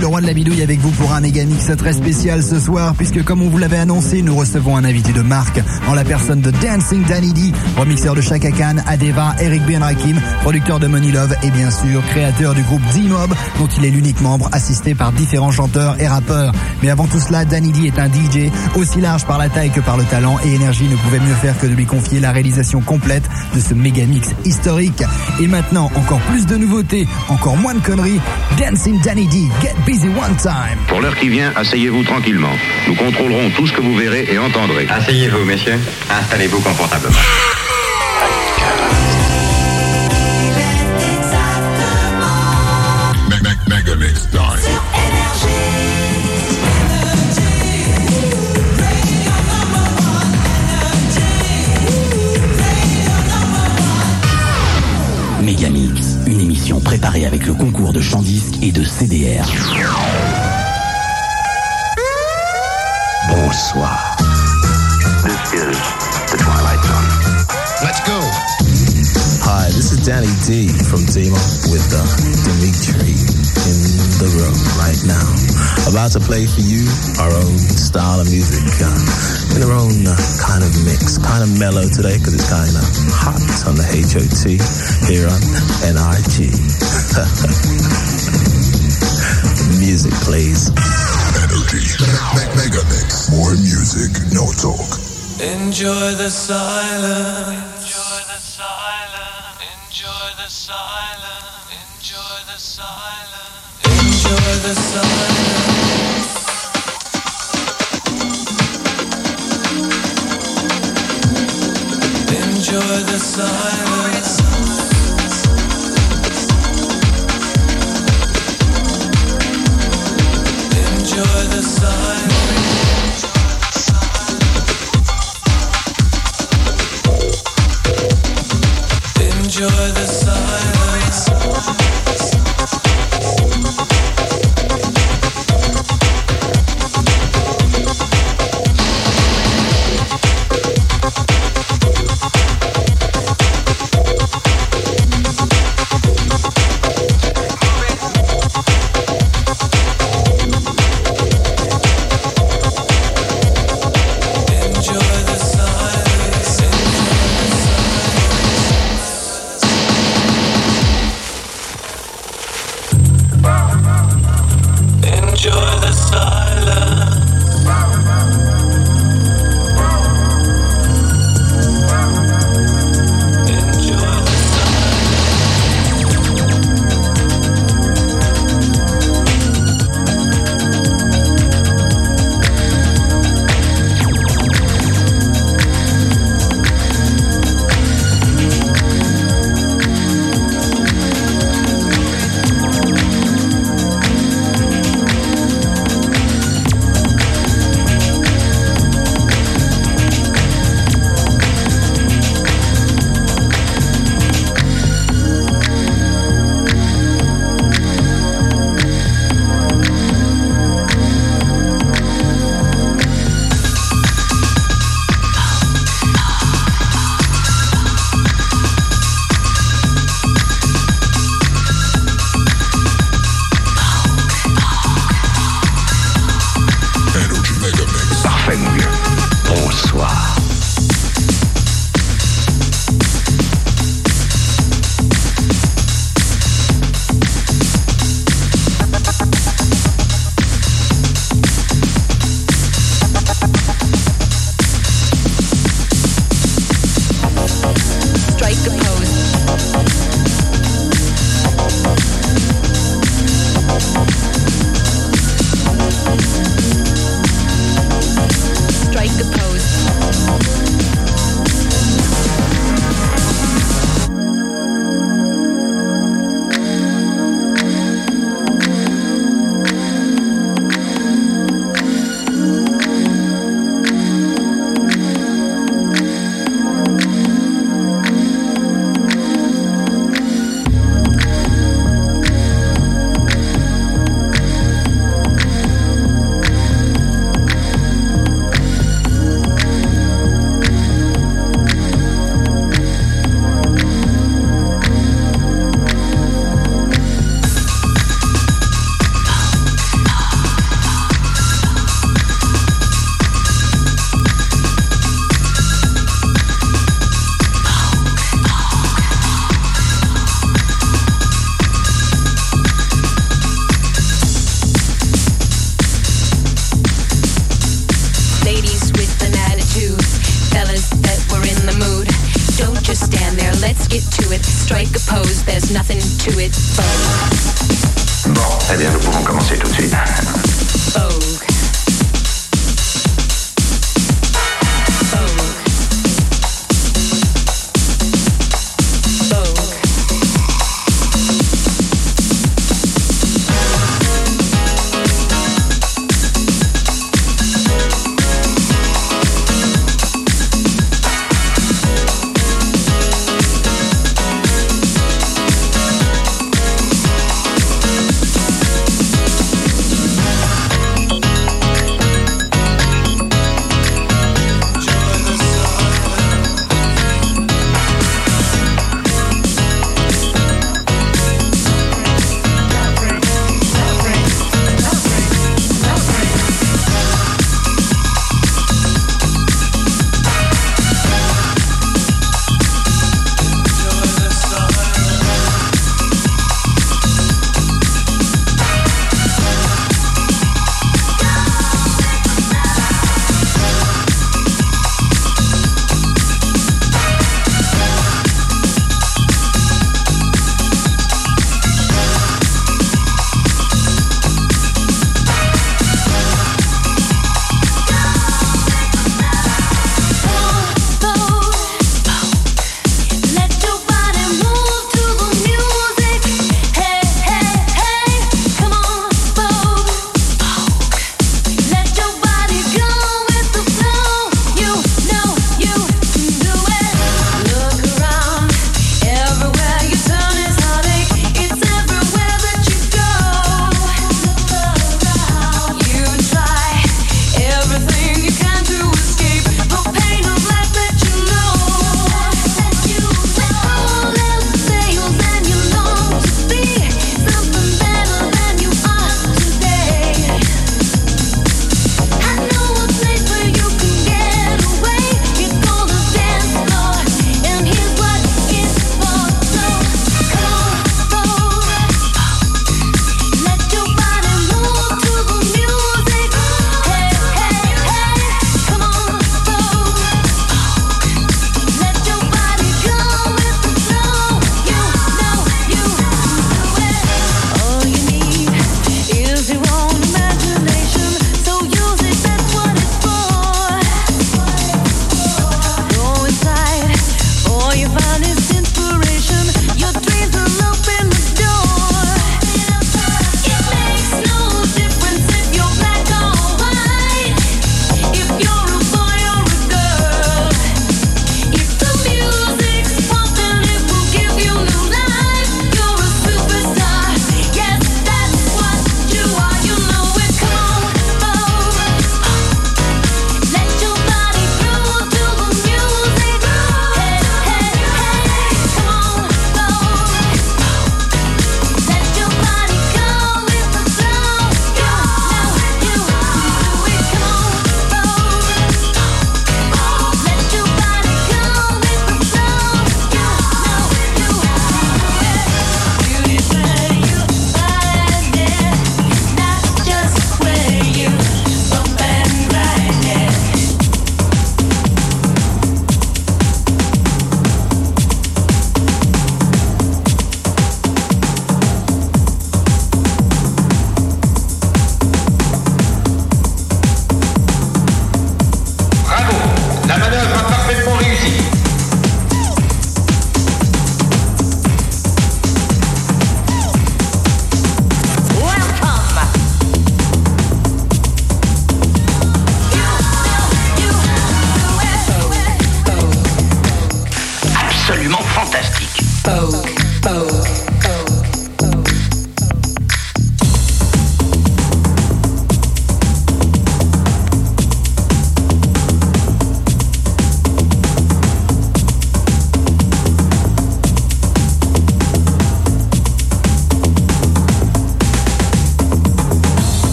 Le roi de la bidouille avec vous pour un méga mix très spécial ce soir puisque comme on vous l'avait annoncé, nous recevons un invité de marque en la personne de Dancing Danny D, remixeur de Chaka Khan, Adeva, Eric Benrakim, producteur de Money Love et bien sûr créateur du groupe D-Mob dont il est l'unique membre assisté par différents chanteurs et rappeurs. Mais avant tout cela, Danny D est un DJ aussi large par la taille que par le talent et énergie ne pouvait mieux faire que de lui confier la réalisation complète de ce méga mix historique. Et maintenant, encore plus de nouveautés, encore moins de conneries, Dancing Danny D, Get Busy One Time. Pour l'heure qui vient, asseyez-vous tranquillement. Nous contrôlerons tout ce que vous verrez et entendrez. Asseyez-vous, messieurs. Installez-vous confortablement. Préparée avec le concours de chant disque et de CDR. Bonsoir. This is the Twilight Zone. Let's go. Hi, this is Danny D from D-Mob with uh, Dimitri in the room right now. About to play for you our own style of music uh, in our own uh, kind of mix, kind of mellow today because it's kind of hot on the HOT here on NRG. music, please. Energy. Me- Megamix. More music, no talk. Enjoy the silence. Enjoy the silence. Enjoy the silence. Enjoy the silence. Enjoy the silence. It. Strike a pose, there's nothing to it. Vogue. Bon, eh bien, nous pouvons commencer tout de suite. Vogue.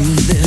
To live?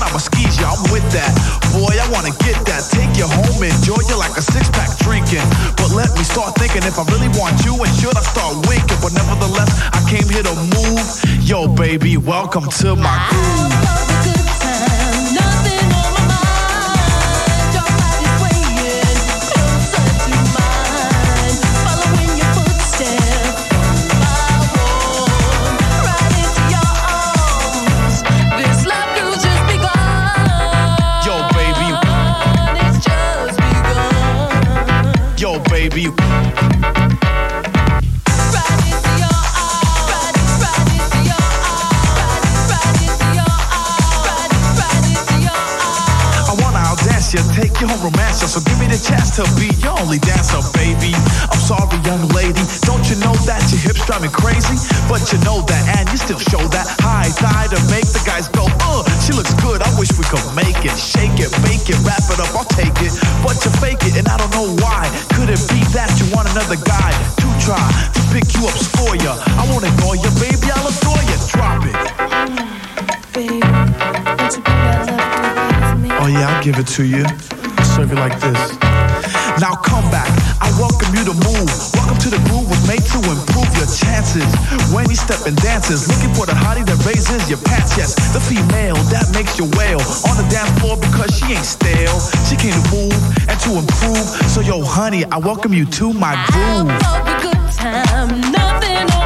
You I'ma squeeze ya. I'm with that, boy. I wanna get that, take you home, enjoy you like a six pack drinking. But let me start thinking if I really want you, and should I start winking? But nevertheless, I came here to move. Yo, baby, welcome to my groove. So give me the chance to be your only dancer, baby. I'm sorry, young lady. Don't you know that your hips drive me crazy? But you know that, and you still show that high thigh to make the guys go, uh, she looks good. I wish we could make it, shake it, bake it, wrap it up. I'll take it, but you fake it, and I don't know why. Could it be that you want another guy to try to pick you up, score ya? I won't ignore you, baby. I'll adore you. Drop it. Oh yeah, I'll give it to you. Serve it like this. Now come back. I welcome you to move. Welcome to the groove was made to improve your chances. When you step and dances, looking for the hottie that raises your pants. Yes, the female that makes you wail on the dance floor because she ain't stale. She came to move and to improve. So yo, honey, I welcome you to my groove. time, nothing on my mind.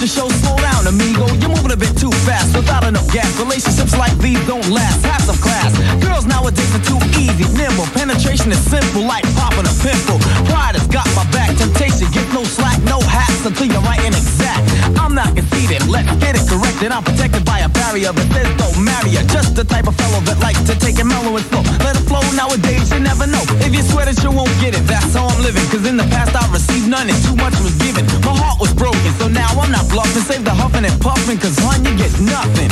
The show, slow down, amigo. You're moving a bit too fast without enough gas. Relationships like these don't last. Have some class. Girls nowadays are too easy, nimble. Penetration is simple, like popping a pimple. Pride has got my back. Temptation, get no slack, no until you're right and exact. I'm not conceited, let's get it corrected. I'm protected by a barrier but says don't marry her. Just the type of fellow that likes to take it mellow and slow. Let it flow nowadays, you never know. If you swear that you won't get it, that's how I'm living. Cause in the past I received none and too much was given. My heart was broken, so now I'm not bluffing. Save the huffing and puffing, cause hun, you get nothing.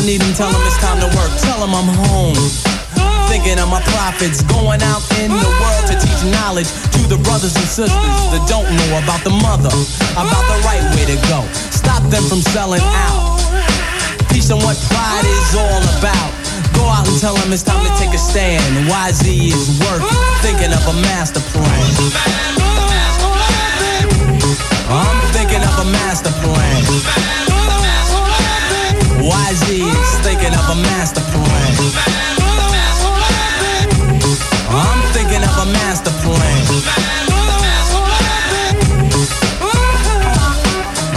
I need them, tell them it's time to work. Tell them I'm home. Thinking of my profits, going out in the world to teach knowledge to the brothers and sisters that don't know about the mother, about the right way to go. Stop them from selling out. Teach them what pride is all about. Go out and tell them it's time to take a stand. YZ is working, thinking of a master plan. I'm thinking of a master plan. YZ is thinking of a master plan. I'm thinking of a master plan.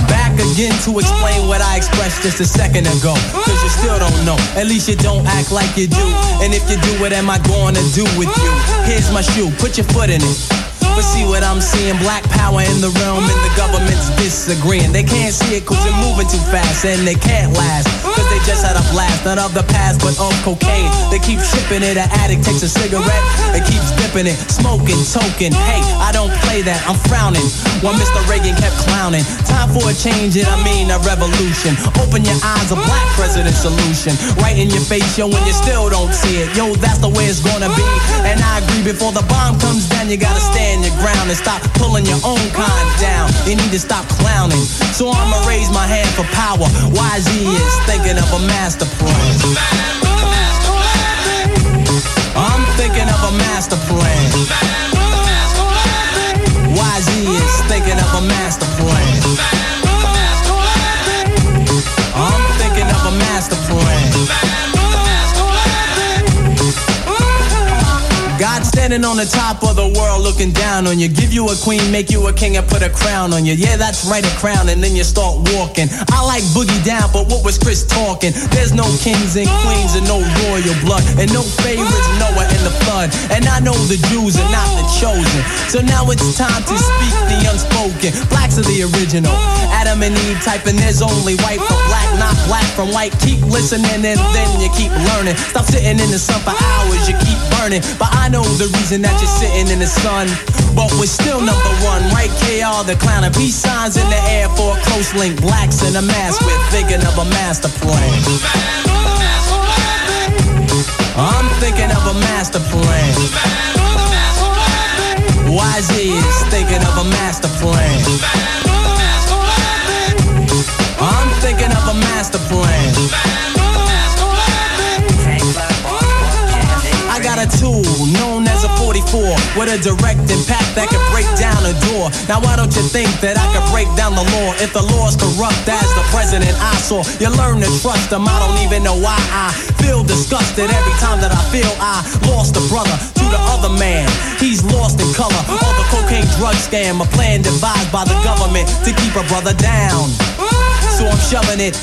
Back again to explain what I expressed just a second ago. Cause you still don't know. At least you don't act like you do. And if you do, what am I going to do with you? Here's my shoe, put your foot in it. But see what I'm seeing, black power in the realm and the government's disagreeing. They can't see it cause they're moving too fast and they can't last. Cause they just had a blast, not of the past but of cocaine. They keep shipping it, an addict takes a cigarette and keeps dipping it, smoking, token. Hey, don't play that, I'm frowning. While Mr. Reagan kept clowning. Time for a change and I mean a revolution. Open your eyes, a black president solution. Right in your face, yo, when you still don't see it. Yo, that's the way it's gonna be. And I agree, before the bomb comes down, you gotta stand your ground and stop pulling your own kind down. You need to stop clowning. So I'ma raise my hand for power. YZ is thinking of a master plan. I'm thinking of a master plan. Is thinking of a master plan. Standing on the top of the world looking down on you. Give you a queen, make you a king, and put a crown on you. Yeah, that's right, a crown, and then you start walking. I like boogie down, but what was Chris talking? There's no kings and queens and no royal blood, and no favorites, Noah in the flood. And I know the Jews are not the chosen. So now it's time to speak the unspoken. Blacks are the original. Adam and Eve typing, there's only white from black, not black from white. Keep listening and then you keep learning. Stop sitting in the sun for hours, you keep burning. But I know the reason that you're sitting in the sun. But we're still number one, right? KR the clown and peace signs in the air for a close link. Blacks in a mask, we're thinking of a master plan. I'm thinking of a master plan. YZ is thinking of a master plan. I'm thinking of a master plan. I got a tool a 44 with a direct impact that can break down a door. Now why don't you think that I could break down the law if the law's corrupt as the president I saw? You learn to trust them. I don't even know why I feel disgusted every time that I feel I lost a brother to the other man. He's lost in color. All the cocaine drug scam, a plan devised by the government to keep a brother down. So I'm shoving it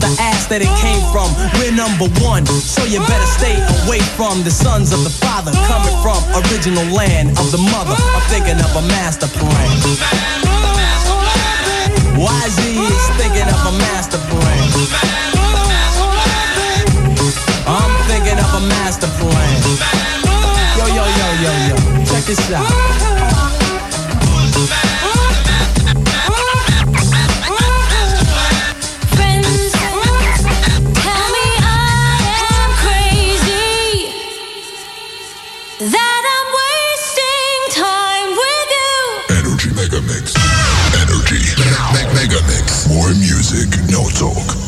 the ass that it came from. We're number one, so you better stay away from the sons of the father coming from original land of the mother. I'm thinking of a master plan. YZ is thinking of a master plan. I'm thinking of a master plan. Yo, yo, yo, yo, yo. Check this out. Talk.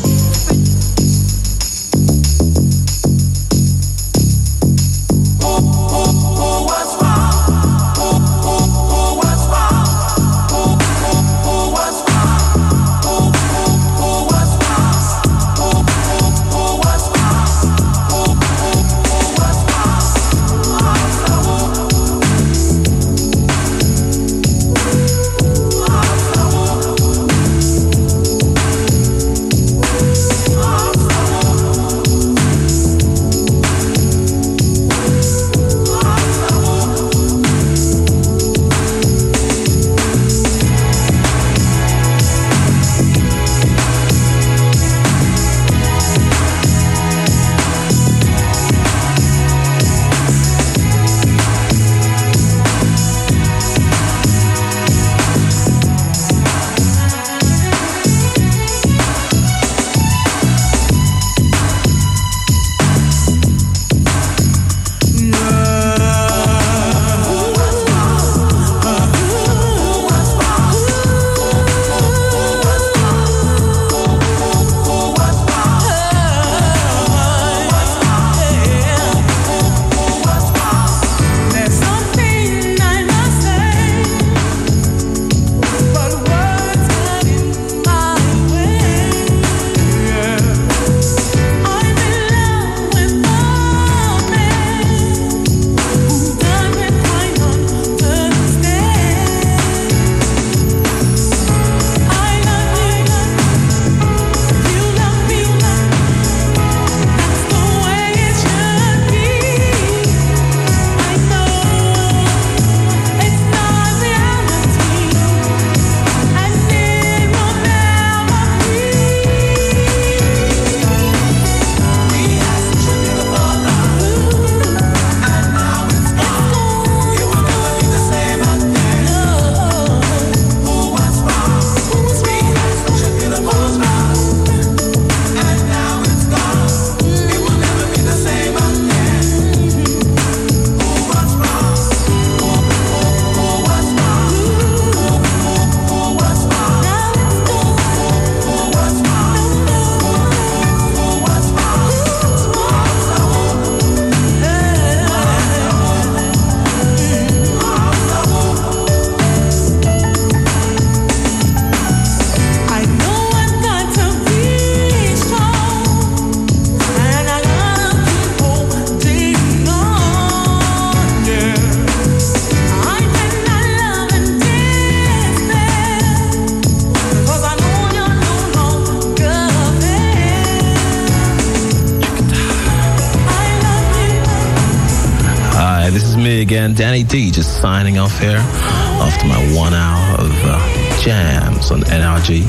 Just signing off here after my one hour of uh, jams on NRJ.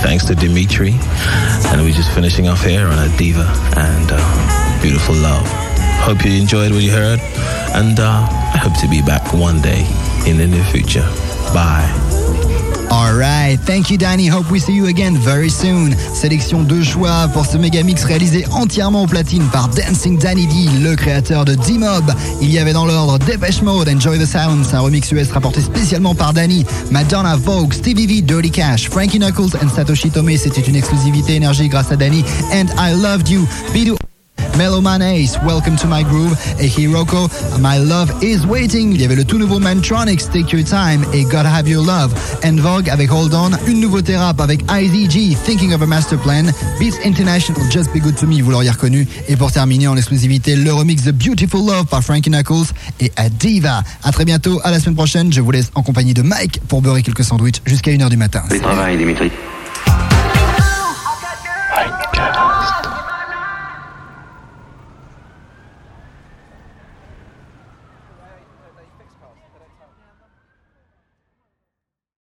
Thanks to Dimitri. And we're just finishing off here on Adeva and uh, beautiful love. Hope you enjoyed what you heard. And uh, I hope to be back one day in the near future. Bye. Alright, thank you Danny, hope we see you again very soon. Sélection de choix pour ce méga mix réalisé entièrement au platine par Dancing Danny D, le créateur de D-Mob. Il y avait dans l'ordre Depeche Mode, Enjoy the Silence, un remix US rapporté spécialement par Danny, Madonna Vogue, Stevie V, Dirty Cash, Frankie Knuckles and Satoshi Tome, c'était une exclusivité énergie grâce à Danny, and I Loved You, Meloman Ace, Welcome to My Groove, et Hiroko, My Love is Waiting. Il y avait le tout nouveau Mantronics, Take Your Time, et Gotta Have Your Love. And Vogue avec Hold On, une nouveauté rap avec IZG, Thinking of a Master Plan, Beats International, Just Be Good to Me, vous l'auriez reconnu. Et pour terminer en exclusivité, le remix de Beautiful Love par Frankie Knuckles et Adiva. À très bientôt, à la semaine prochaine. Je vous laisse en compagnie de Mike pour beurrer quelques sandwichs jusqu'à 1h du matin. Travail, Dimitri.